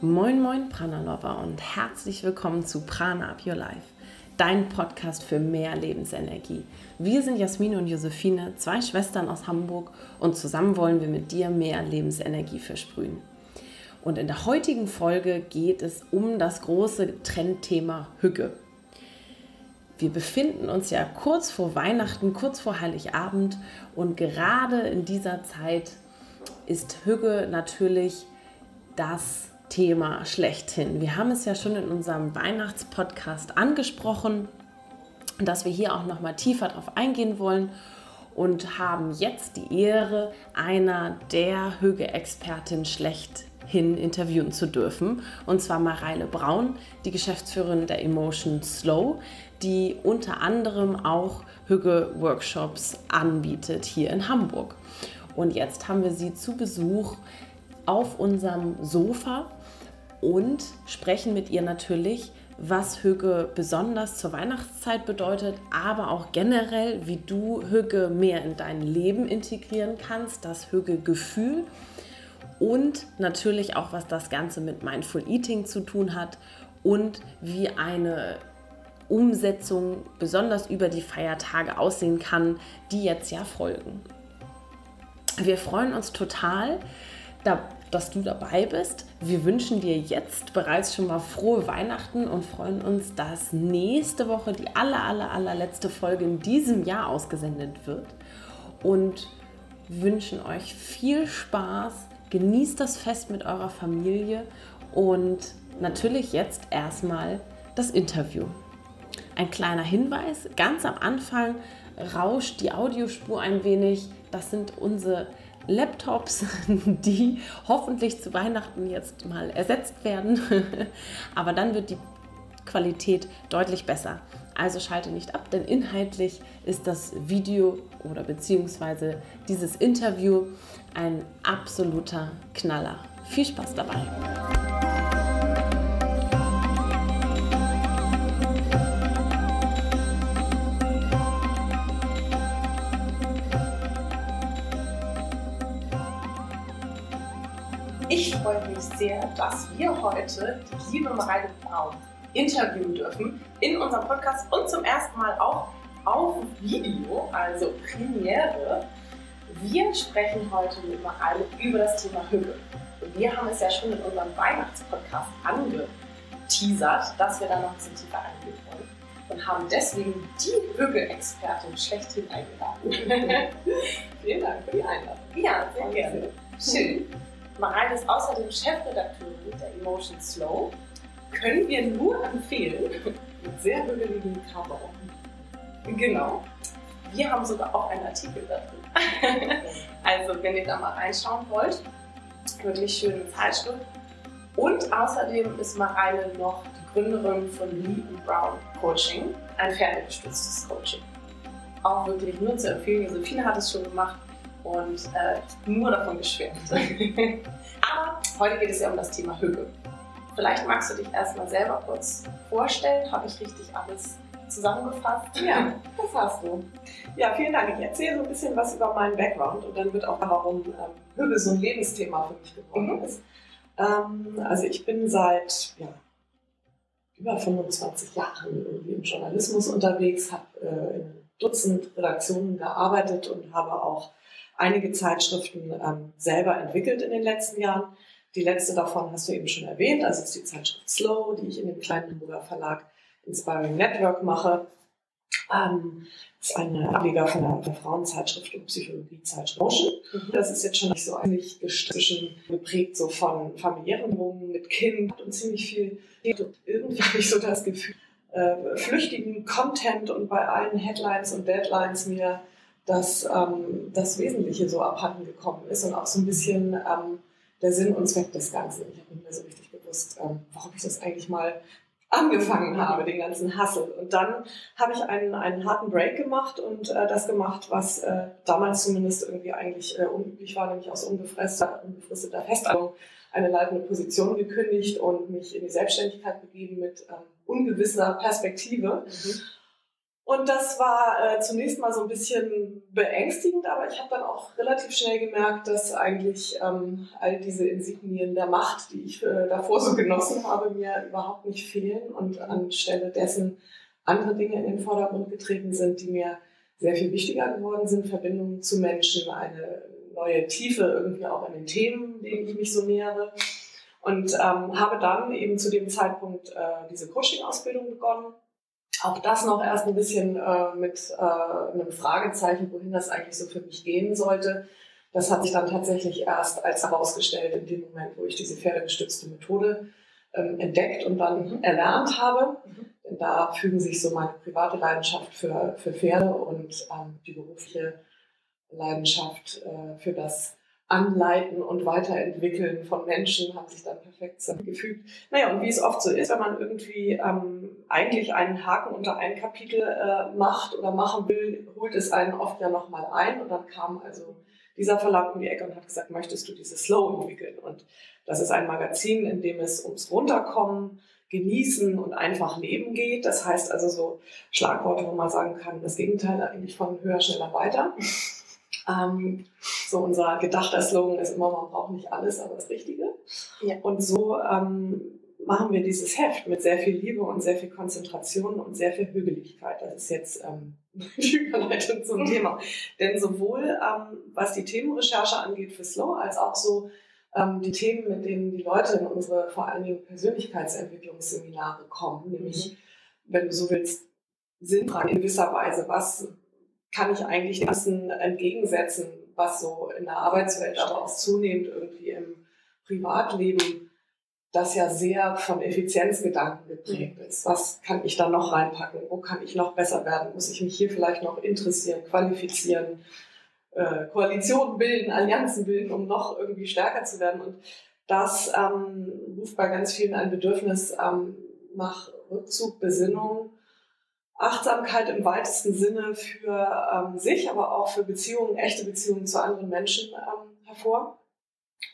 Moin Moin Prana Lover und herzlich willkommen zu Prana Up Your Life, dein Podcast für mehr Lebensenergie. Wir sind Jasmin und Josephine, zwei Schwestern aus Hamburg und zusammen wollen wir mit dir mehr Lebensenergie versprühen. Und in der heutigen Folge geht es um das große Trendthema Hüge. Wir befinden uns ja kurz vor Weihnachten, kurz vor Heiligabend und gerade in dieser Zeit ist Hüge natürlich das Thema schlechthin. Wir haben es ja schon in unserem Weihnachtspodcast angesprochen, dass wir hier auch noch mal tiefer darauf eingehen wollen und haben jetzt die Ehre, einer der Hüge-Expertin schlechthin interviewen zu dürfen. Und zwar Mareile Braun, die Geschäftsführerin der Emotion Slow, die unter anderem auch Hüge-Workshops anbietet hier in Hamburg. Und jetzt haben wir sie zu Besuch auf unserem Sofa und sprechen mit ihr natürlich, was Hüge besonders zur Weihnachtszeit bedeutet, aber auch generell, wie du Hüge mehr in dein Leben integrieren kannst, das Hüge-Gefühl und natürlich auch, was das Ganze mit Mindful Eating zu tun hat und wie eine Umsetzung besonders über die Feiertage aussehen kann, die jetzt ja folgen. Wir freuen uns total, dass du dabei bist. Wir wünschen dir jetzt bereits schon mal frohe Weihnachten und freuen uns, dass nächste Woche die aller, aller, allerletzte Folge in diesem Jahr ausgesendet wird. Und wünschen euch viel Spaß, genießt das Fest mit eurer Familie und natürlich jetzt erstmal das Interview. Ein kleiner Hinweis, ganz am Anfang rauscht die Audiospur ein wenig. Das sind unsere Laptops, die hoffentlich zu Weihnachten jetzt mal ersetzt werden. Aber dann wird die Qualität deutlich besser. Also schalte nicht ab, denn inhaltlich ist das Video oder beziehungsweise dieses Interview ein absoluter Knaller. Viel Spaß dabei! Ich freue mich sehr, dass wir heute die liebe Mareile Braun interviewen dürfen in unserem Podcast und zum ersten Mal auch auf Video, also Premiere. Wir sprechen heute mit Mareile über das Thema Hüge. Wir haben es ja schon in unserem Weihnachtspodcast angeteasert, dass wir da noch ein bisschen tiefer eingehen wollen und haben deswegen die Hüge-Expertin schlechthin eingeladen. Vielen Dank für die Einladung. Ja, sehr gerne. Schön. Mareile ist außerdem Chefredakteurin der Emotion Slow. Können wir nur empfehlen. Mit sehr hügeligen Cover. Genau. Wir haben sogar auch einen Artikel dazu. also, wenn ihr da mal reinschauen wollt, wirklich schöne Zeitschrift. Und außerdem ist Mareile noch die Gründerin von Lee Brown Coaching, ein pferdegestütztes Coaching. Auch wirklich nur zu empfehlen. Josephine hat es schon gemacht und äh, nur davon geschwärmt. Aber heute geht es ja um das Thema Hüge. Vielleicht magst du dich erstmal selber kurz vorstellen. Habe ich richtig alles zusammengefasst? Ja, das hast du. Ja, vielen Dank. Ich erzähle so ein bisschen was über meinen Background und dann wird auch warum ähm, Hüge so ein Lebensthema für mich geworden mhm. ist. Ähm, also ich bin seit ja, über 25 Jahren irgendwie im Journalismus unterwegs, habe äh, in Dutzend Redaktionen gearbeitet und habe auch einige Zeitschriften ähm, selber entwickelt in den letzten Jahren. Die letzte davon hast du eben schon erwähnt, also ist die Zeitschrift Slow, die ich in dem kleinen Hamburger Verlag Inspiring Network mache. Ähm, ist eine Ableger von der, Frauenzeitschrift und Psychologiezeitschrift Motion. Mhm. Das ist jetzt schon nicht so eigentlich zwischen geprägt so von familiären Wohnungen mit Kind und ziemlich viel. Irgendwie habe ich so das Gefühl, äh, flüchtigen Content und bei allen Headlines und Deadlines mir dass ähm, das Wesentliche so abhanden gekommen ist und auch so ein bisschen ähm, der Sinn und Zweck des Ganzen. Ich habe nicht mehr so richtig gewusst, ähm, warum ich das eigentlich mal angefangen habe, den ganzen Hassel. Und dann habe ich einen, einen harten Break gemacht und äh, das gemacht, was äh, damals zumindest irgendwie eigentlich äh, unüblich war, nämlich aus unbefristeter, unbefristeter Festanstellung eine leitende Position gekündigt und mich in die Selbstständigkeit begeben mit ähm, ungewisser Perspektive. Mhm Und das war äh, zunächst mal so ein bisschen beängstigend, aber ich habe dann auch relativ schnell gemerkt, dass eigentlich ähm, all diese Insignien der Macht, die ich äh, davor so genossen habe, mir überhaupt nicht fehlen und anstelle dessen andere Dinge in den Vordergrund getreten sind, die mir sehr viel wichtiger geworden sind. Verbindungen zu Menschen, eine neue Tiefe irgendwie auch in den Themen, denen ich mich so nähere. Und ähm, habe dann eben zu dem Zeitpunkt äh, diese Coaching-Ausbildung begonnen auch das noch erst ein bisschen äh, mit äh, einem Fragezeichen, wohin das eigentlich so für mich gehen sollte. Das hat sich dann tatsächlich erst als herausgestellt in dem Moment, wo ich diese pferdegestützte Methode ähm, entdeckt und dann mhm. erlernt habe. Mhm. Denn da fügen sich so meine private Leidenschaft für, für Pferde und ähm, die berufliche Leidenschaft äh, für das Anleiten und Weiterentwickeln von Menschen haben sich dann perfekt zusammengefügt. Naja, und wie es oft so ist, wenn man irgendwie ähm, eigentlich einen Haken unter ein Kapitel äh, macht oder machen will, holt es einen oft ja nochmal ein. Und dann kam also dieser Verlag um die Ecke und hat gesagt, möchtest du dieses Slow entwickeln? Und das ist ein Magazin, in dem es ums Runterkommen, Genießen und einfach Leben geht. Das heißt also so Schlagworte, wo man sagen kann, das Gegenteil eigentlich von höher, schneller, weiter. Ähm, so unser gedachter Slogan ist immer, man braucht nicht alles, aber das Richtige. Ja. Und so ähm, machen wir dieses Heft mit sehr viel Liebe und sehr viel Konzentration und sehr viel Hügeligkeit. Das ist jetzt ähm, die Überleitung zum Thema. Denn sowohl ähm, was die Themenrecherche angeht für Slow, als auch so ähm, die Themen, mit denen die Leute in unsere vor allen Dingen Persönlichkeitsentwicklungsseminare kommen, nämlich, mhm. wenn du so willst, Sinnfragen in gewisser Weise. Was kann ich eigentlich Ganzen entgegensetzen, was so in der Arbeitswelt, aber auch zunehmend irgendwie im Privatleben, das ja sehr von Effizienzgedanken geprägt mhm. ist. Was kann ich da noch reinpacken? Wo kann ich noch besser werden? Muss ich mich hier vielleicht noch interessieren, qualifizieren, äh, Koalitionen bilden, Allianzen bilden, um noch irgendwie stärker zu werden? Und das ähm, ruft bei ganz vielen ein Bedürfnis ähm, nach Rückzug, Besinnung, Achtsamkeit im weitesten Sinne für ähm, sich, aber auch für Beziehungen, echte Beziehungen zu anderen Menschen ähm, hervor.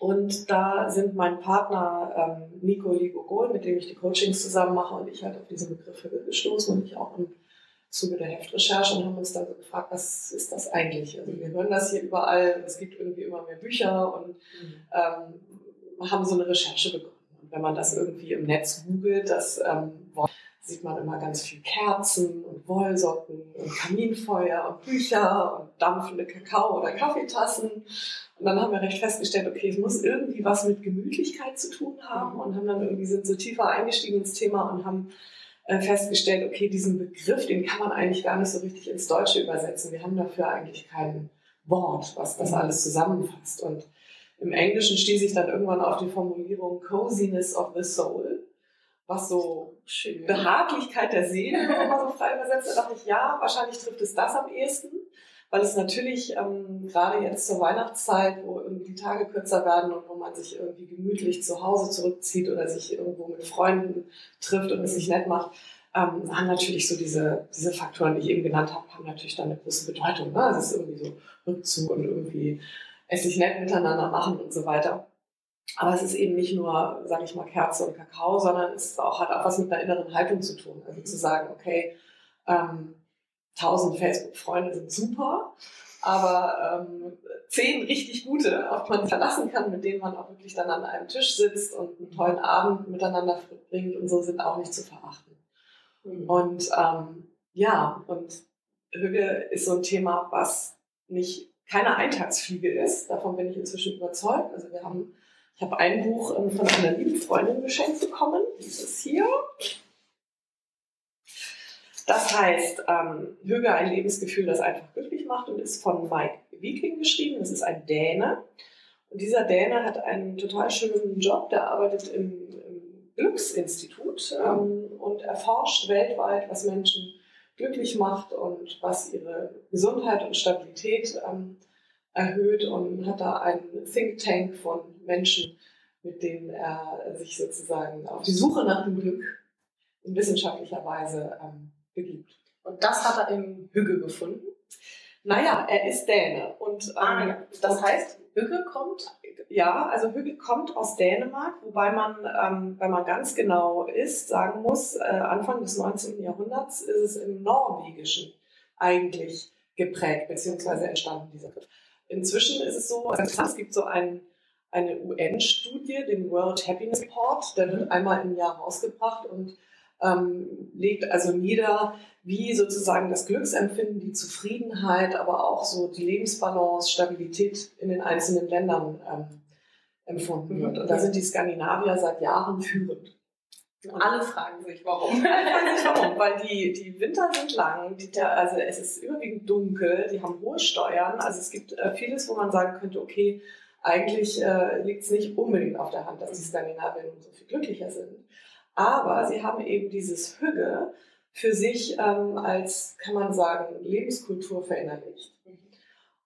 Und da sind mein Partner ähm, Nico Ligogol, mit dem ich die Coachings zusammen mache, und ich halt auf diese Begriffe gestoßen und ich auch im Zuge der Heftrecherche und haben uns dann so gefragt, was ist das eigentlich? Also wir hören das hier überall, es gibt irgendwie immer mehr Bücher und mhm. ähm, haben so eine Recherche begonnen. Und wenn man das irgendwie im Netz googelt, das ähm, Wort sieht man immer ganz viel Kerzen und Wollsocken und Kaminfeuer und Bücher und dampfende Kakao- oder Kaffeetassen. Und dann haben wir recht festgestellt, okay, es muss irgendwie was mit Gemütlichkeit zu tun haben und haben dann irgendwie sind so tiefer eingestiegen ins Thema und haben äh, festgestellt, okay, diesen Begriff, den kann man eigentlich gar nicht so richtig ins Deutsche übersetzen. Wir haben dafür eigentlich kein Wort, was das alles zusammenfasst. Und im Englischen stieß ich dann irgendwann auf die Formulierung Coziness of the Soul was so Schön. Behaglichkeit der Seele, wenn man so frei übersetzt. Da dachte ich, ja, wahrscheinlich trifft es das am ehesten, weil es natürlich ähm, gerade jetzt zur Weihnachtszeit, wo irgendwie die Tage kürzer werden und wo man sich irgendwie gemütlich zu Hause zurückzieht oder sich irgendwo mit Freunden trifft und es sich nett macht, ähm, haben natürlich so diese, diese Faktoren, die ich eben genannt habe, haben natürlich dann eine große Bedeutung. Ne? Es ist irgendwie so Rückzug und irgendwie es sich nett miteinander machen und so weiter. Aber es ist eben nicht nur, sage ich mal, Kerze und Kakao, sondern es auch, hat auch was mit einer inneren Haltung zu tun. Also zu sagen, okay, ähm, 1000 Facebook-Freunde sind super, aber ähm, zehn richtig gute, auf die man verlassen kann, mit denen man auch wirklich dann an einem Tisch sitzt und einen tollen Abend miteinander verbringt und so sind auch nicht zu verachten. Mhm. Und ähm, ja, und Hüge ist so ein Thema, was nicht keine Eintagsfliege ist. Davon bin ich inzwischen überzeugt. Also wir haben ich habe ein Buch ähm, von einer lieben Freundin geschenkt bekommen, dieses hier. Das heißt, ähm, Hüge ein Lebensgefühl, das einfach glücklich macht und ist von Mike Viking geschrieben. Das ist ein Däne. Und dieser Däne hat einen total schönen Job. Der arbeitet im, im Glücksinstitut ähm, und erforscht weltweit, was Menschen glücklich macht und was ihre Gesundheit und Stabilität ähm, erhöht und hat da einen Think Tank von Menschen, mit denen er sich sozusagen auf die Suche nach dem Glück in wissenschaftlicher Weise ähm, begibt. Und das hat er im Hügge gefunden? Naja, er ist Däne. Und, ähm, ah, ja. Das heißt, Hügge kommt? Ja, also Hügge kommt aus Dänemark, wobei man, ähm, wenn man ganz genau ist, sagen muss, äh, Anfang des 19. Jahrhunderts ist es im Norwegischen eigentlich geprägt bzw. entstanden, dieser Begriff. Inzwischen ist es so, es gibt so ein, eine UN-Studie, den World Happiness Report, der wird einmal im Jahr rausgebracht und ähm, legt also nieder, wie sozusagen das Glücksempfinden, die Zufriedenheit, aber auch so die Lebensbalance, Stabilität in den einzelnen Ländern ähm, empfunden wird. Und da sind die Skandinavier seit Jahren führend. Und alle fragen sich, warum. Alle fragen sich, warum. Weil die, die Winter sind lang, die, also es ist überwiegend dunkel, die haben hohe Steuern. Also es gibt äh, vieles, wo man sagen könnte, okay, eigentlich äh, liegt es nicht unbedingt auf der Hand, dass die Skandinavier so viel glücklicher sind. Aber sie haben eben dieses Hügge für sich ähm, als, kann man sagen, Lebenskultur verinnerlicht.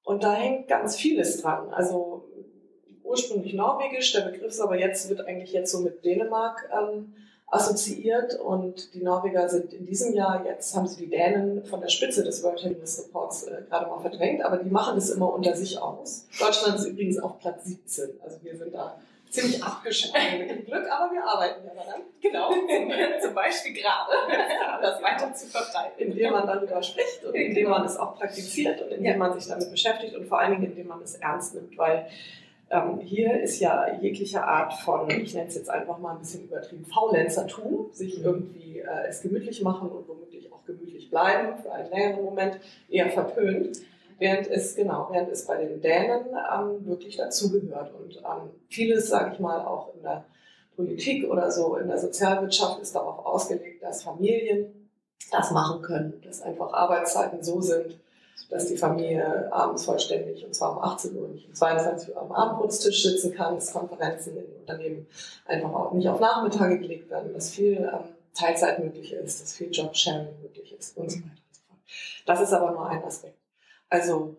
Und da hängt ganz vieles dran. Also ursprünglich norwegisch, der Begriff ist aber jetzt, wird eigentlich jetzt so mit Dänemark ähm, assoziiert und die Norweger sind in diesem Jahr, jetzt haben sie die Dänen von der Spitze des World Happiness Reports äh, gerade mal verdrängt, aber die machen das immer unter sich aus. Deutschland ist übrigens auf Platz 17, also wir sind da ziemlich abgeschnitten mit dem Glück, aber wir arbeiten ja daran. Genau, zum Beispiel gerade, das weiter zu verteilen. Indem man darüber spricht und indem man es auch praktiziert und indem man sich damit beschäftigt und vor allen Dingen, indem man es ernst nimmt, weil ähm, hier ist ja jegliche Art von, ich nenne es jetzt einfach mal ein bisschen übertrieben, Faulenzertum, sich mhm. irgendwie äh, es gemütlich machen und womöglich auch gemütlich bleiben für einen längeren Moment, eher verpönt. Während es, genau, während es bei den Dänen ähm, wirklich dazugehört. Und ähm, vieles, sage ich mal, auch in der Politik oder so, in der Sozialwirtschaft ist darauf ausgelegt, dass Familien das machen können, dass einfach Arbeitszeiten so sind, dass die Familie abends vollständig, und zwar um 18 Uhr, nicht um 22 Uhr am Abendbrotstisch sitzen kann, dass Konferenzen in Unternehmen einfach auch nicht auf Nachmittage gelegt werden, dass viel ähm, Teilzeit möglich ist, dass viel Jobsharing möglich ist und so weiter und so fort. Das ist aber nur ein Aspekt. Also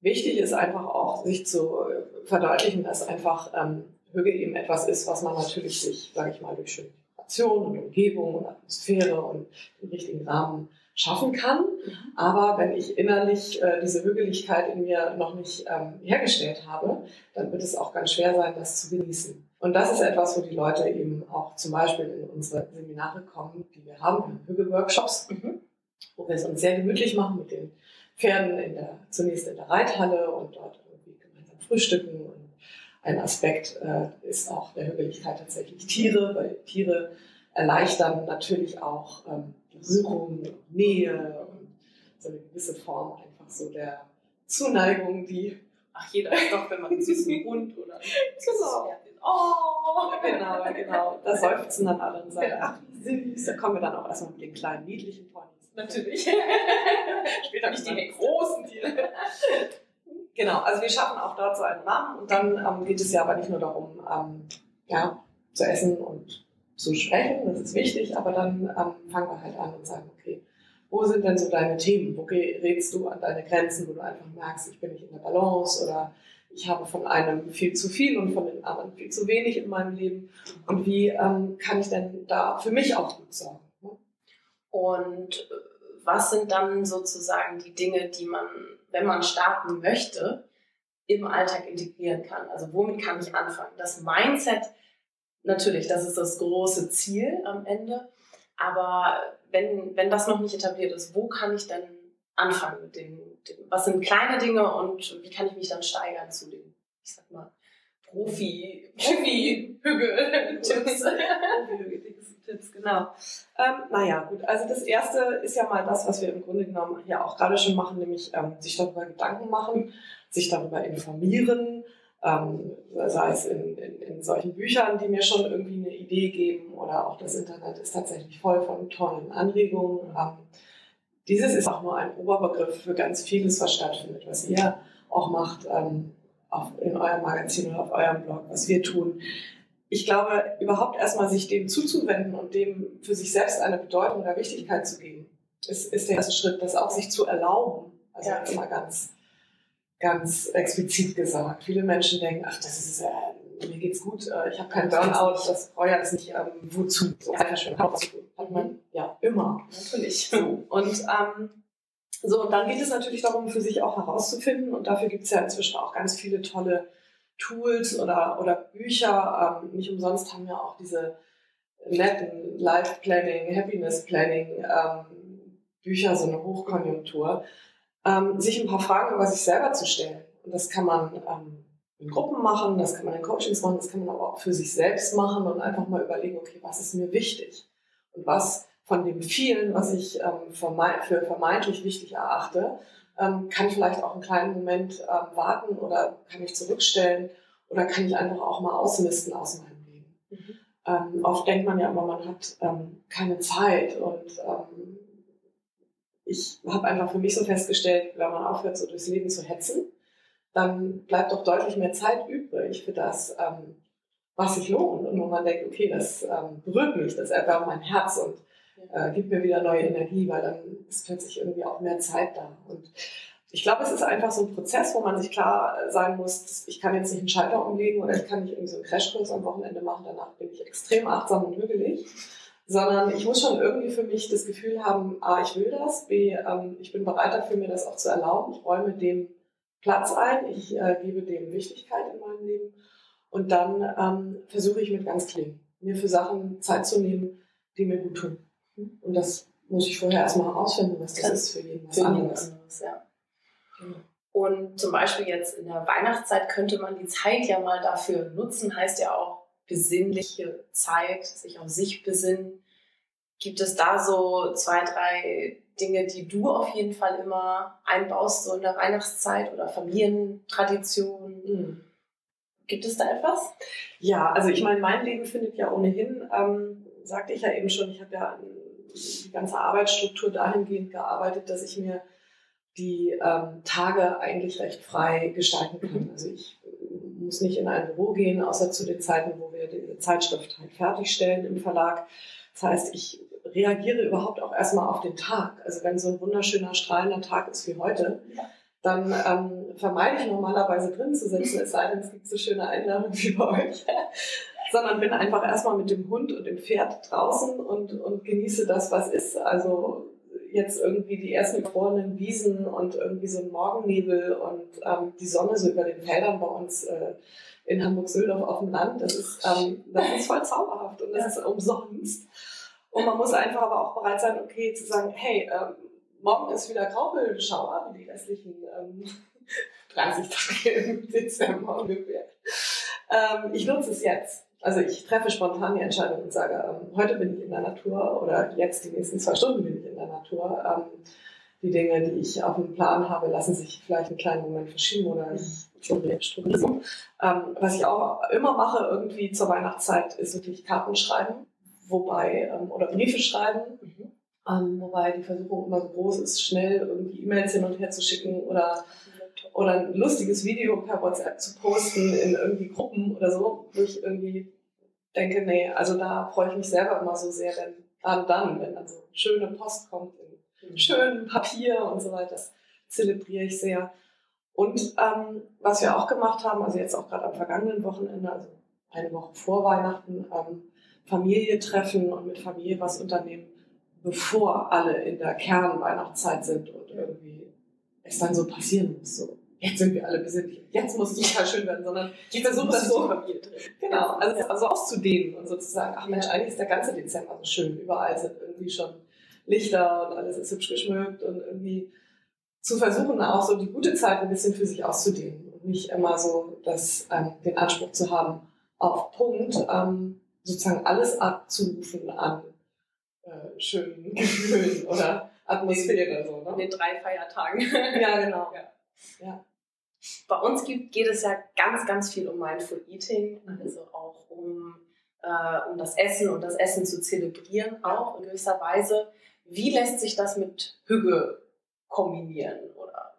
wichtig ist einfach auch, sich zu verdeutlichen, dass einfach ähm, Hüge eben etwas ist, was man natürlich sich, sage ich mal, durch schöne Situation und Umgebung und Atmosphäre und den richtigen Rahmen schaffen kann. Mhm. Aber wenn ich innerlich äh, diese Hügeligkeit in mir noch nicht ähm, hergestellt habe, dann wird es auch ganz schwer sein, das zu genießen. Und das ist etwas, wo die Leute eben auch zum Beispiel in unsere Seminare kommen, die wir haben, in Hüge-Workshops, mhm. wo wir es uns sehr gemütlich machen mit den Pferden in der, zunächst in der Reithalle und dort irgendwie gemeinsam frühstücken. Und ein Aspekt äh, ist auch der Hügeligkeit tatsächlich Tiere, weil Tiere erleichtern natürlich auch ähm, Berührung, Nähe und so eine gewisse Form einfach so der Zuneigung, die. Ach, jeder ist doch, wenn man einen süßen Hund oder genau. Oh, genau, genau. Da seufzen dann alle und sagen, ach, wie süß. Da kommen wir dann auch erstmal mit den kleinen, niedlichen Ponys. Natürlich. Später nicht die großen Tiere. Genau, also wir schaffen auch dort so einen Rahmen und dann ähm, geht es ja aber nicht nur darum, ähm, ja, zu essen und zu sprechen, das ist wichtig, aber dann ähm, fangen wir halt an und sagen, okay, wo sind denn so deine Themen? Wo redest du an deine Grenzen, wo du einfach merkst, ich bin nicht in der Balance oder ich habe von einem viel zu viel und von den anderen viel zu wenig in meinem Leben. Und wie ähm, kann ich denn da für mich auch gut sorgen? Ne? Und was sind dann sozusagen die Dinge, die man, wenn man starten möchte, im Alltag integrieren kann? Also womit kann ich anfangen? Das Mindset natürlich, das ist das große Ziel am Ende. Aber wenn, wenn das noch nicht etabliert ist, wo kann ich denn anfangen mit den, den was sind kleine Dinge und wie kann ich mich dann steigern zu den, ich sag mal, Profi, Profi-Hügel-Tipps. Tipps, genau. Ähm, naja, gut, also das erste ist ja mal das, was wir im Grunde genommen ja auch gerade schon machen, nämlich ähm, sich darüber Gedanken machen, sich darüber informieren, ähm, sei es in, in, in, solchen Büchern, die mir schon irgendwie eine Idee geben oder auch das Internet ist tatsächlich voll von tollen Anregungen. Ähm, dieses ist auch nur ein Oberbegriff für ganz vieles, was stattfindet, was ihr auch macht ähm, auf, in eurem Magazin oder auf eurem Blog, was wir tun. Ich glaube, überhaupt erstmal sich dem zuzuwenden und dem für sich selbst eine Bedeutung oder Wichtigkeit zu geben, ist, ist der erste Schritt, das auch sich zu erlauben. Also ja. immer ganz ganz explizit gesagt. Viele Menschen denken, ach, das ist, äh, mir geht's gut, äh, ich habe keinen Burnout, das brauche ich nicht, ähm, wozu? So, hat man ja immer. Natürlich. So. Und ähm, so, und dann geht es natürlich darum, für sich auch herauszufinden, und dafür gibt es ja inzwischen auch ganz viele tolle Tools oder, oder Bücher. Ähm, nicht umsonst haben ja auch diese netten Life Planning, Happiness Planning ähm, Bücher, so eine Hochkonjunktur, ähm, sich ein paar Fragen über sich selber zu stellen. Und das kann man ähm, in Gruppen machen, das kann man in Coachings machen, das kann man aber auch für sich selbst machen und einfach mal überlegen, okay, was ist mir wichtig? Und was von dem vielen, was ich ähm, für vermeintlich wichtig erachte, ähm, kann vielleicht auch einen kleinen Moment ähm, warten oder kann ich zurückstellen oder kann ich einfach auch mal ausmisten aus meinem Leben. Mhm. Ähm, oft denkt man ja immer, man hat ähm, keine Zeit und ähm, ich habe einfach für mich so festgestellt, wenn man aufhört, so durchs Leben zu hetzen, dann bleibt doch deutlich mehr Zeit übrig für das, ähm, was sich lohnt. Und wo man denkt, okay, das ähm, berührt mich, das erwärmt mein Herz und äh, gibt mir wieder neue Energie, weil dann ist plötzlich irgendwie auch mehr Zeit da. Und ich glaube, es ist einfach so ein Prozess, wo man sich klar sein muss, ich kann jetzt nicht einen Schalter umlegen oder ich kann nicht irgendwie so einen Crashkurs am Wochenende machen, danach bin ich extrem achtsam und hügelig, sondern ich muss schon irgendwie für mich das Gefühl haben, A, ich will das, B, ähm, ich bin bereit dafür, mir das auch zu erlauben, ich räume dem Platz ein, ich äh, gebe dem Wichtigkeit in meinem Leben und dann ähm, versuche ich mit ganz clean, mir für Sachen Zeit zu nehmen, die mir gut tun. Und das muss ich vorher erstmal herausfinden, was das, das ist für jeden was anderes. anderes ja. Genau. Und zum Beispiel jetzt in der Weihnachtszeit könnte man die Zeit ja mal dafür nutzen, heißt ja auch besinnliche Zeit, sich auf sich besinnen. Gibt es da so zwei, drei Dinge, die du auf jeden Fall immer einbaust, so in der Weihnachtszeit oder Familientradition? Mhm. Gibt es da etwas? Ja, also ich meine, mein Leben findet ja ohnehin, ähm, sagte ich ja eben schon, ich habe ja die ganze Arbeitsstruktur dahingehend gearbeitet, dass ich mir die ähm, Tage eigentlich recht frei gestalten kann. Also ich muss nicht in ein Büro gehen, außer zu den Zeiten, wo wir die Zeitschrift halt fertigstellen im Verlag. Das heißt, ich reagiere überhaupt auch erstmal auf den Tag. Also wenn so ein wunderschöner, strahlender Tag ist wie heute, dann ähm, vermeide ich normalerweise drin zu sitzen, es sei denn, es gibt so schöne Einladungen wie bei euch. Sondern bin einfach erstmal mit dem Hund und dem Pferd draußen und, und genieße das, was ist. Also jetzt irgendwie die ersten gefrorenen Wiesen und irgendwie so ein Morgennebel und ähm, die Sonne so über den Feldern bei uns äh, in Hamburg-Söldorf auf dem Land. Das ist, ähm, das ist voll zauberhaft und das ist umsonst. Und man muss einfach aber auch bereit sein, okay, zu sagen, hey, ähm, morgen ist wieder Graupelschauer, wie die restlichen ähm, 30 Tage im Dezember ungefähr. Ähm, ich nutze es jetzt. Also ich treffe spontan die Entscheidung und sage, ähm, heute bin ich in der Natur oder jetzt die nächsten zwei Stunden bin ich in der Natur. Ähm, die Dinge, die ich auf dem Plan habe, lassen sich vielleicht einen kleinen Moment verschieben oder strukturieren. Ähm, was ich auch immer mache irgendwie zur Weihnachtszeit, ist wirklich Karten schreiben, wobei ähm, oder Briefe schreiben. Mhm. Ähm, wobei die Versuchung immer so groß ist, schnell irgendwie E-Mails hin und her zu schicken oder oder ein lustiges Video per WhatsApp zu posten in irgendwie Gruppen oder so, wo ich irgendwie denke, nee, also da freue ich mich selber immer so sehr, denn gerade dann, wenn dann so schöne Post kommt in mhm. schönem Papier und so weiter, das zelebriere ich sehr. Und ähm, was wir auch gemacht haben, also jetzt auch gerade am vergangenen Wochenende, also eine Woche vor Weihnachten, ähm, Familie treffen und mit Familie was unternehmen, bevor alle in der Kernweihnachtszeit sind und irgendwie es dann so passieren muss. So jetzt sind wir alle besinnlich, jetzt muss es total schön werden, sondern ich versuche das so Genau, also, also auszudehnen und sozusagen, ach Mensch, eigentlich ist der ganze Dezember so schön. Überall sind irgendwie schon Lichter und alles ist hübsch geschmückt und irgendwie zu versuchen, auch so die gute Zeit ein bisschen für sich auszudehnen und nicht immer so das, ähm, den Anspruch zu haben, auf Punkt ähm, sozusagen alles abzurufen an äh, schönen Gefühlen oder Atmosphäre. So, ne? In den drei Feiertagen. ja, genau. Ja. Ja. Bei uns gibt, geht es ja ganz, ganz viel um Mindful Eating, mhm. also auch um, äh, um das Essen und das Essen zu zelebrieren, auch in gewisser Weise. Wie lässt sich das mit Hüge kombinieren oder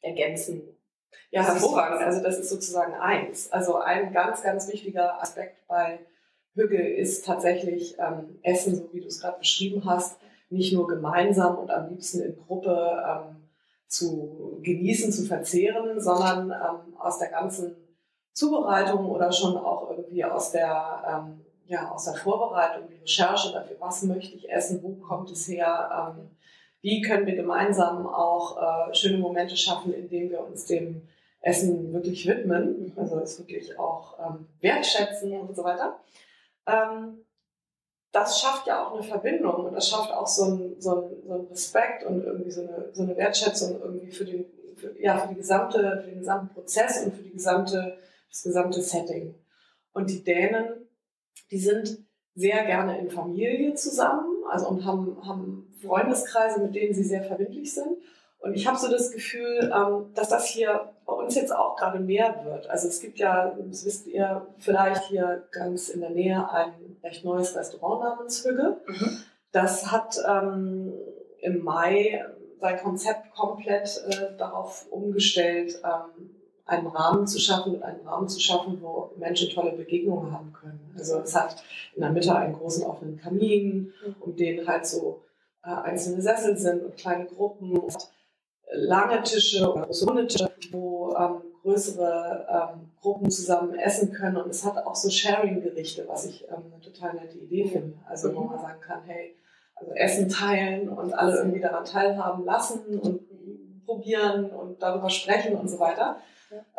ergänzen? Ja, hervorragend. Also das ist sozusagen eins. Also ein ganz, ganz wichtiger Aspekt bei Hüge ist tatsächlich ähm, Essen, so wie du es gerade beschrieben hast, nicht nur gemeinsam und am liebsten in Gruppe ähm, zu genießen, zu verzehren, sondern ähm, aus der ganzen Zubereitung oder schon auch irgendwie aus der, ähm, ja, aus der Vorbereitung, die Recherche dafür, was möchte ich essen, wo kommt es her, ähm, wie können wir gemeinsam auch äh, schöne Momente schaffen, indem wir uns dem Essen wirklich widmen, also es wirklich auch ähm, wertschätzen und so weiter. Ähm, das schafft ja auch eine Verbindung und das schafft auch so einen so ein, so ein Respekt und irgendwie so eine, so eine Wertschätzung irgendwie für den, für, ja, für die gesamte, für den gesamten Prozess und für die gesamte, das gesamte Setting. Und die Dänen, die sind sehr gerne in Familie zusammen, also und haben, haben Freundeskreise, mit denen sie sehr verbindlich sind. Und ich habe so das Gefühl, ähm, dass das hier bei uns jetzt auch gerade mehr wird. Also es gibt ja, das wisst ihr vielleicht hier ganz in der Nähe ein recht neues Restaurant namens Hügge. Mhm. Das hat ähm, im Mai sein Konzept komplett äh, darauf umgestellt, ähm, einen Rahmen zu schaffen und einen Rahmen zu schaffen, wo Menschen tolle Begegnungen haben können. Also es hat in der Mitte einen großen offenen Kamin, mhm. um den halt so äh, einzelne Sessel sind und kleine Gruppen lange Tische oder große runde Tische, wo ähm, größere ähm, Gruppen zusammen essen können. Und es hat auch so Sharing-Gerichte, was ich ähm, eine total nette Idee finde. Also wo man sagen kann, hey, also Essen teilen und alle irgendwie daran teilhaben lassen und probieren und darüber sprechen und so weiter.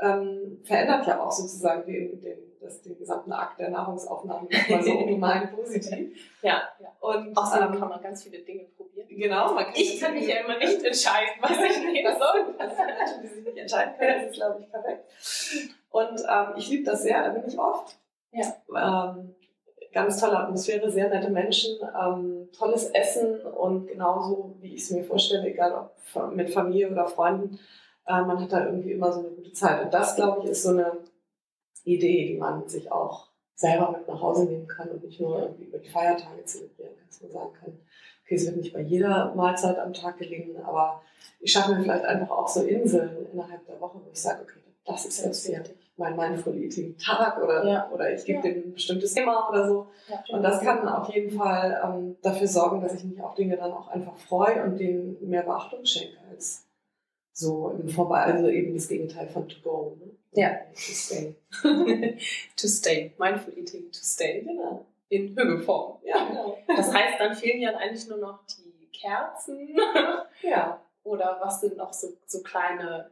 Ähm, verändert ja auch sozusagen den, den das, den gesamten Akt der Nahrungsaufnahme nochmal so ungemein positiv. Ja, ja. Und außerdem ähm, kann man ganz viele Dinge probieren. Genau, man kann Ich kann mich ja immer nicht entscheiden, was ich nehmen soll. Also Menschen, die sich nicht entscheiden können, das ist, glaube ich, perfekt. Und ähm, ich liebe das sehr, da bin ich oft. Ja. Ähm, ganz tolle Atmosphäre, sehr nette Menschen, ähm, tolles Essen und genauso, wie ich es mir vorstelle, egal ob mit Familie oder Freunden, äh, man hat da irgendwie immer so eine gute Zeit. Und das, glaube ich, ist so eine Idee, die man sich auch selber mit nach Hause nehmen kann und nicht nur irgendwie über die Feiertage zelebrieren kann, dass man sagen kann, okay, es wird nicht bei jeder Mahlzeit am Tag gelingen, aber ich schaffe mir vielleicht einfach auch so Inseln innerhalb der Woche, wo ich sage, okay, das ist jetzt hier mein Mindful Eating Tag oder, ja. oder ich gebe ja. dem ein bestimmtes Thema oder so. Ja, und das kann auf jeden Fall ähm, dafür sorgen, dass ich mich auf Dinge dann auch einfach freue und denen mehr Beachtung schenke als so im Vorbei, also eben das Gegenteil von to go. Ne? Ja. To stay. to stay. Mindful eating to stay. Genau. In Hügelform. Ja, genau. Das heißt, dann fehlen ja eigentlich nur noch die Kerzen. Ja. Oder was sind noch so, so kleine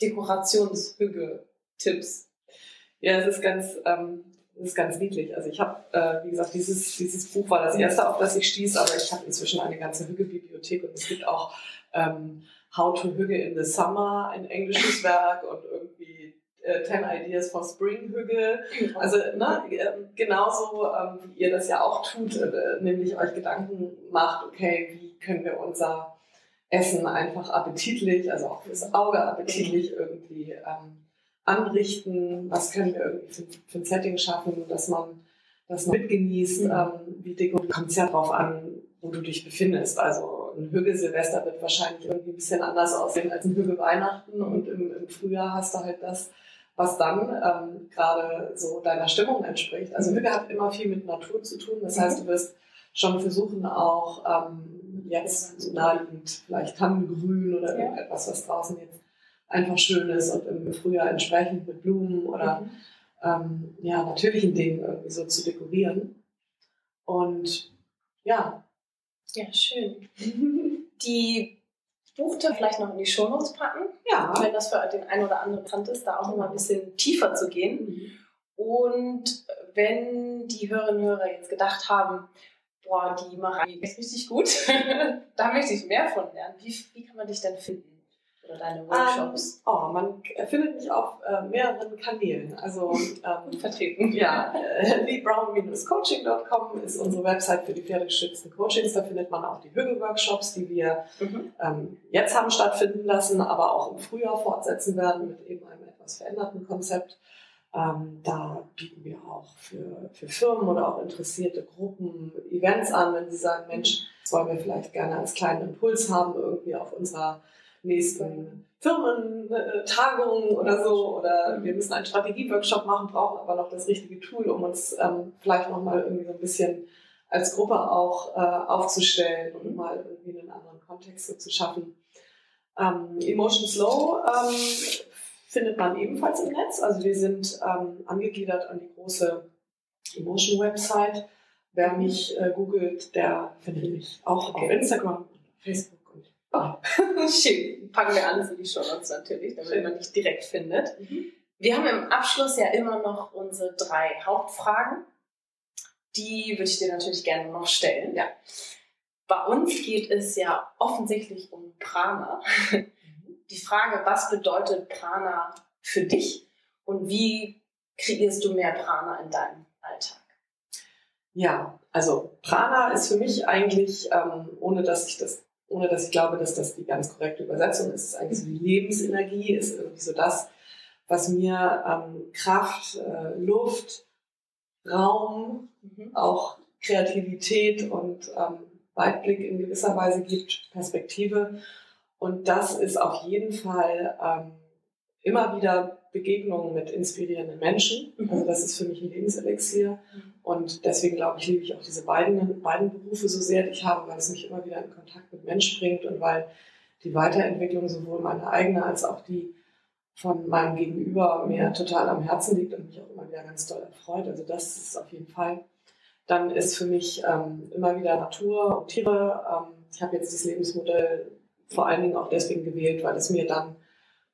Dekorationshügge-Tipps? Ja, es ist ganz, ähm, das ist ganz niedlich. Also ich habe, äh, wie gesagt, dieses, dieses Buch war das erste, auf das ich stieß, aber ich habe inzwischen eine ganze Hügge-Bibliothek und es gibt auch ähm, How to Hügge in the Summer, ein englisches Werk und irgendwie äh, 10 Ideas for Spring Hügge. Also ne, ähm, genauso ähm, wie ihr das ja auch tut, äh, nämlich euch Gedanken macht, okay, wie können wir unser Essen einfach appetitlich, also auch fürs Auge appetitlich irgendwie ähm, anrichten, was können wir irgendwie für, für, ein Setting schaffen, dass man das mitgenießt, ähm, wie dick und kommt es ja darauf an, wo du dich befindest. Also ein Hügge Silvester wird wahrscheinlich irgendwie ein bisschen anders aussehen als ein Hügge Weihnachten und im, im Frühjahr hast du halt das, was dann ähm, gerade so deiner Stimmung entspricht. Also Hügge hat immer viel mit Natur zu tun. Das heißt, du wirst schon versuchen auch ähm, jetzt so naheliegend vielleicht Tannengrün oder irgendetwas, was draußen jetzt einfach schön ist und im Frühjahr entsprechend mit Blumen oder mhm. ähm, ja, natürlichen Dingen irgendwie so zu dekorieren. Und ja, ja, schön. Die Buchte vielleicht noch in die Shownotes packen. Ja. Wenn das für den einen oder anderen interessant ist, da auch noch mal ein bisschen tiefer zu gehen. Mhm. Und wenn die Hörerinnen und Hörer jetzt gedacht haben, boah, die Marei ist richtig gut, da möchte ich mehr von lernen. Wie, wie kann man dich denn finden? Oder deine Workshops? Um, ähm, oh, man findet mich auf äh, mehreren Kanälen. Also ähm, vertreten. Ja, äh, leebrown-coaching.com ist unsere Website für die pferdegeschützten Coachings. Da findet man auch die Hügel-Workshops, die wir mhm. ähm, jetzt haben stattfinden lassen, aber auch im Frühjahr fortsetzen werden mit eben einem etwas veränderten Konzept. Ähm, da bieten wir auch für, für Firmen oder auch interessierte Gruppen Events an, wenn sie sagen, Mensch, das wollen wir vielleicht gerne als kleinen Impuls haben, irgendwie auf unserer nächsten Firmentagung oder so oder wir müssen einen Strategieworkshop machen, brauchen aber noch das richtige Tool, um uns ähm, vielleicht nochmal irgendwie so ein bisschen als Gruppe auch äh, aufzustellen und mal irgendwie einen anderen Kontext so zu schaffen. Ähm, Emotion Slow ähm, findet man ebenfalls im Netz. Also wir sind ähm, angegliedert an die große Emotion Website. Wer mich äh, googelt, der findet mich auch okay. auf Instagram, Facebook Oh, schön. Packen wir alles in die Show Notes natürlich, damit man dich direkt findet. Mhm. Wir haben im Abschluss ja immer noch unsere drei Hauptfragen. die würde ich dir natürlich gerne noch stellen. Ja. Bei uns geht es ja offensichtlich um Prana. Die Frage, was bedeutet Prana für dich und wie kreierst du mehr Prana in deinem Alltag? Ja, also Prana ist für mich eigentlich, ähm, ohne dass ich das, ohne dass ich glaube, dass das die ganz korrekte Übersetzung ist, ist eigentlich so die Lebensenergie, ist irgendwie so das, was mir ähm, Kraft, äh, Luft, Raum, mhm. auch Kreativität und ähm, Weitblick in gewisser Weise gibt, Perspektive. Und das ist auf jeden Fall ähm, immer wieder Begegnungen mit inspirierenden Menschen. Mhm. Also das ist für mich ein Lebenselixier. Mhm. Und deswegen glaube ich, liebe ich auch diese beiden, beiden Berufe so sehr, die ich habe, weil es mich immer wieder in Kontakt mit Menschen bringt und weil die Weiterentwicklung sowohl meine eigene als auch die von meinem Gegenüber mir total am Herzen liegt und mich auch immer wieder ganz doll erfreut. Also das ist auf jeden Fall. Dann ist für mich ähm, immer wieder Natur und Tiere. Ähm, ich habe jetzt das Lebensmodell vor allen Dingen auch deswegen gewählt, weil es mir dann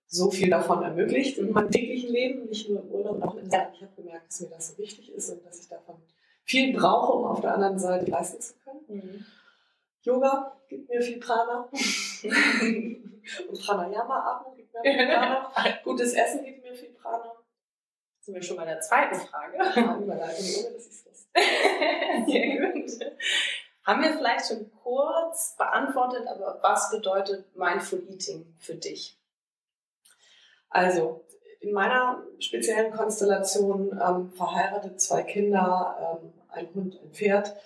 so viel davon ermöglicht in meinem täglichen Leben, nicht nur im Urlaub, auch in der Ich habe gemerkt, dass mir das so wichtig ist und dass ich davon viel brauche, um auf der anderen Seite leisten zu können. Mhm. Yoga gibt mir viel Prana. und Pranayama-Atmung gibt mir viel Prana. Gutes Essen gibt mir viel Prana. Sind wir schon bei der zweiten Frage. Ja, Überleitung, ohne dass ich wusste. Sehr gut. Haben wir vielleicht schon kurz beantwortet, aber was bedeutet Mindful Eating für dich? Also, in meiner speziellen Konstellation, ähm, verheiratet, zwei Kinder, ähm, ein Hund, ein Pferd,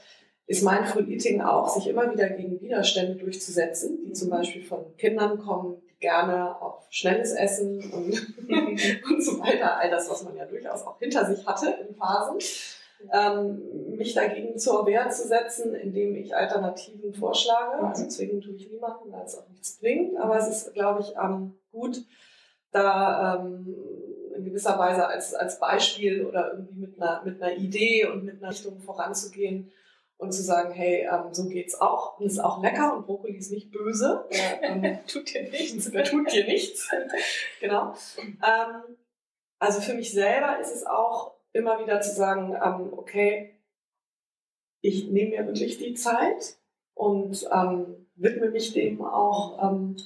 ist Mindful Eating auch, sich immer wieder gegen Widerstände durchzusetzen, die zum Beispiel von Kindern kommen, die gerne auf schnelles Essen und, und so weiter, all das, was man ja durchaus auch hinter sich hatte in Phasen, ähm, mich dagegen zur Wehr zu setzen, indem ich Alternativen vorschlage. Also zwingen tue ich niemanden, weil es auch nichts bringt, aber es ist, glaube ich, ähm, gut, da ähm, in gewisser Weise als, als Beispiel oder irgendwie mit einer, mit einer Idee und mit einer Richtung voranzugehen und zu sagen, hey, ähm, so geht's auch. Und ist auch lecker und Brokkoli ist nicht böse. Ähm, tut dir nichts. Tut dir nichts. genau. Ähm, also für mich selber ist es auch immer wieder zu sagen, ähm, okay, ich nehme mir wirklich die Zeit und ähm, widme mich dem auch ähm,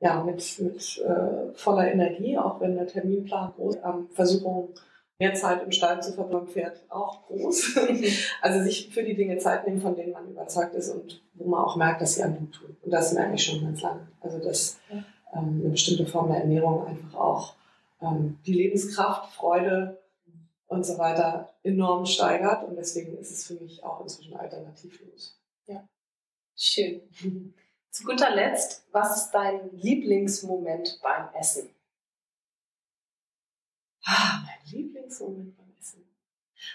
ja, mit, mit äh, voller Energie, auch wenn der Terminplan groß ist. Ähm, Versuchung, mehr Zeit im Stall zu verbringen, Pferd auch groß. also sich für die Dinge Zeit nehmen, von denen man überzeugt ist und wo man auch merkt, dass sie einem gut tun. Und das merke ich schon ganz lange. Also dass ähm, eine bestimmte Form der Ernährung einfach auch ähm, die Lebenskraft, Freude und so weiter enorm steigert. Und deswegen ist es für mich auch inzwischen alternativlos. Ja, schön. Zu guter Letzt, was ist dein Lieblingsmoment beim Essen? Ah, mein Lieblingsmoment beim Essen.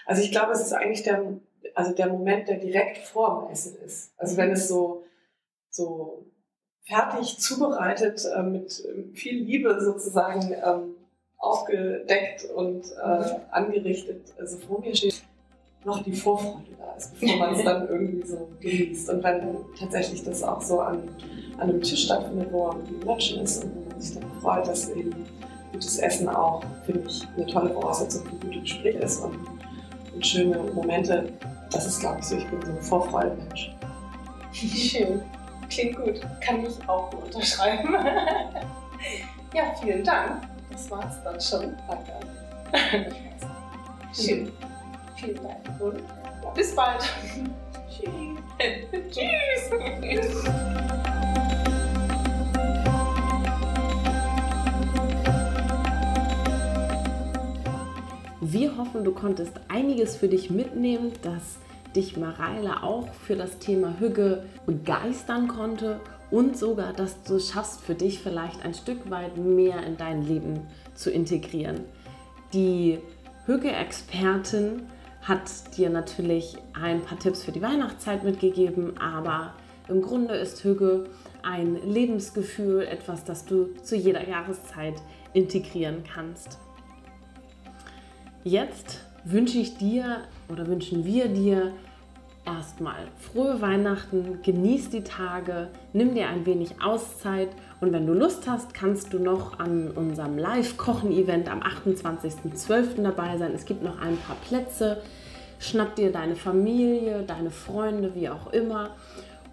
Also ich glaube, es ist eigentlich der, also der Moment, der direkt vor dem Essen ist. Also wenn es so, so fertig zubereitet, äh, mit viel Liebe sozusagen ähm, aufgedeckt und äh, angerichtet, also vor mir steht, noch die Vorfreude da ist, bevor man es dann irgendwie so genießt. Und wenn tatsächlich das auch so an, an einem Tisch stattfindet, wo man mit Menschen ist und wo man sich dann freut, dass eben gutes Essen auch, finde ich, eine tolle Voraussetzung für gute Gespräche ist und, und schöne Momente. Das ist, glaube ich, so, ich bin so ein Vorfreude-Mensch. Schön. Klingt gut. Kann ich auch unterschreiben. ja, vielen Dank. Das war's dann schon. Danke. Schön. Vielen Dank und bis bald. Tschüss. Tschüss. Wir hoffen, du konntest einiges für dich mitnehmen, dass dich Mareile auch für das Thema Hüge begeistern konnte und sogar, dass du es schaffst, für dich vielleicht ein Stück weit mehr in dein Leben zu integrieren. Die Hüge-Expertin hat dir natürlich ein paar Tipps für die Weihnachtszeit mitgegeben, aber im Grunde ist Hüge ein Lebensgefühl, etwas, das du zu jeder Jahreszeit integrieren kannst. Jetzt wünsche ich dir oder wünschen wir dir erstmal frohe Weihnachten, genieß die Tage, nimm dir ein wenig Auszeit und wenn du Lust hast, kannst du noch an unserem Live-Kochen-Event am 28.12. dabei sein. Es gibt noch ein paar Plätze. Schnapp dir deine Familie, deine Freunde, wie auch immer,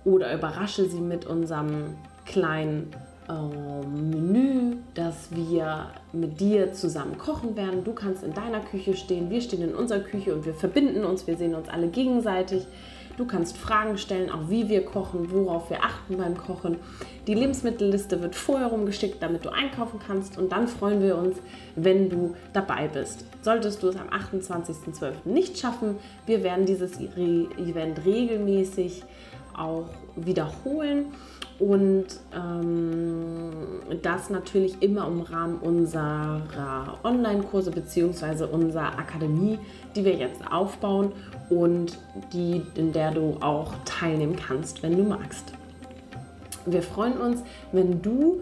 oder überrasche sie mit unserem kleinen äh, Menü, dass wir mit dir zusammen kochen werden. Du kannst in deiner Küche stehen, wir stehen in unserer Küche und wir verbinden uns, wir sehen uns alle gegenseitig. Du kannst Fragen stellen, auch wie wir kochen, worauf wir achten beim Kochen. Die Lebensmittelliste wird vorher rumgeschickt, damit du einkaufen kannst und dann freuen wir uns, wenn du dabei bist. Solltest du es am 28.12. nicht schaffen, wir werden dieses Event regelmäßig auch wiederholen und ähm, das natürlich immer im Rahmen unserer Online-Kurse bzw. unserer Akademie, die wir jetzt aufbauen und die, in der du auch teilnehmen kannst, wenn du magst. Wir freuen uns, wenn du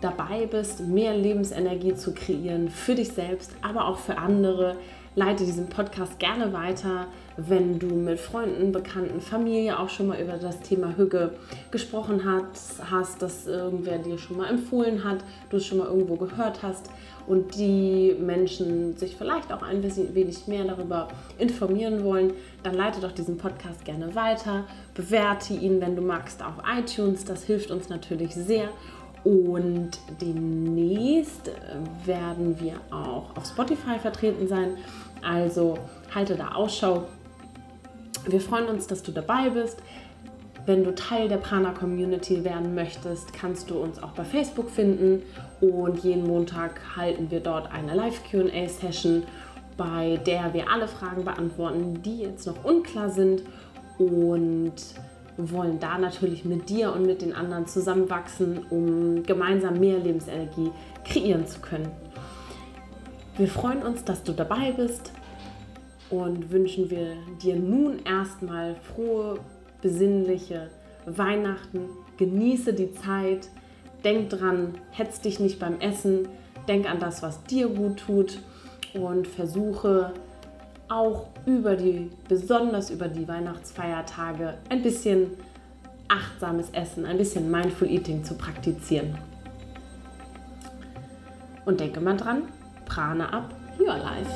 dabei bist, mehr Lebensenergie zu kreieren für dich selbst, aber auch für andere. Leite diesen Podcast gerne weiter, wenn du mit Freunden, Bekannten, Familie auch schon mal über das Thema Hüge gesprochen hast, hast, dass irgendwer dir schon mal empfohlen hat, du es schon mal irgendwo gehört hast und die Menschen sich vielleicht auch ein bisschen wenig mehr darüber informieren wollen, dann leite doch diesen Podcast gerne weiter, bewerte ihn, wenn du magst, auf iTunes. Das hilft uns natürlich sehr. Und demnächst werden wir auch auf Spotify vertreten sein. Also halte da Ausschau. Wir freuen uns, dass du dabei bist. Wenn du Teil der Prana Community werden möchtest, kannst du uns auch bei Facebook finden und jeden Montag halten wir dort eine Live QA Session, bei der wir alle Fragen beantworten, die jetzt noch unklar sind und wollen da natürlich mit dir und mit den anderen zusammenwachsen, um gemeinsam mehr Lebensenergie kreieren zu können. Wir freuen uns, dass du dabei bist und wünschen wir dir nun erstmal frohe, besinnliche Weihnachten. Genieße die Zeit. Denk dran, hetz dich nicht beim Essen. Denk an das, was dir gut tut und versuche auch über die, besonders über die Weihnachtsfeiertage, ein bisschen achtsames Essen, ein bisschen Mindful Eating zu praktizieren. Und denke mal dran, Prana ab, your life.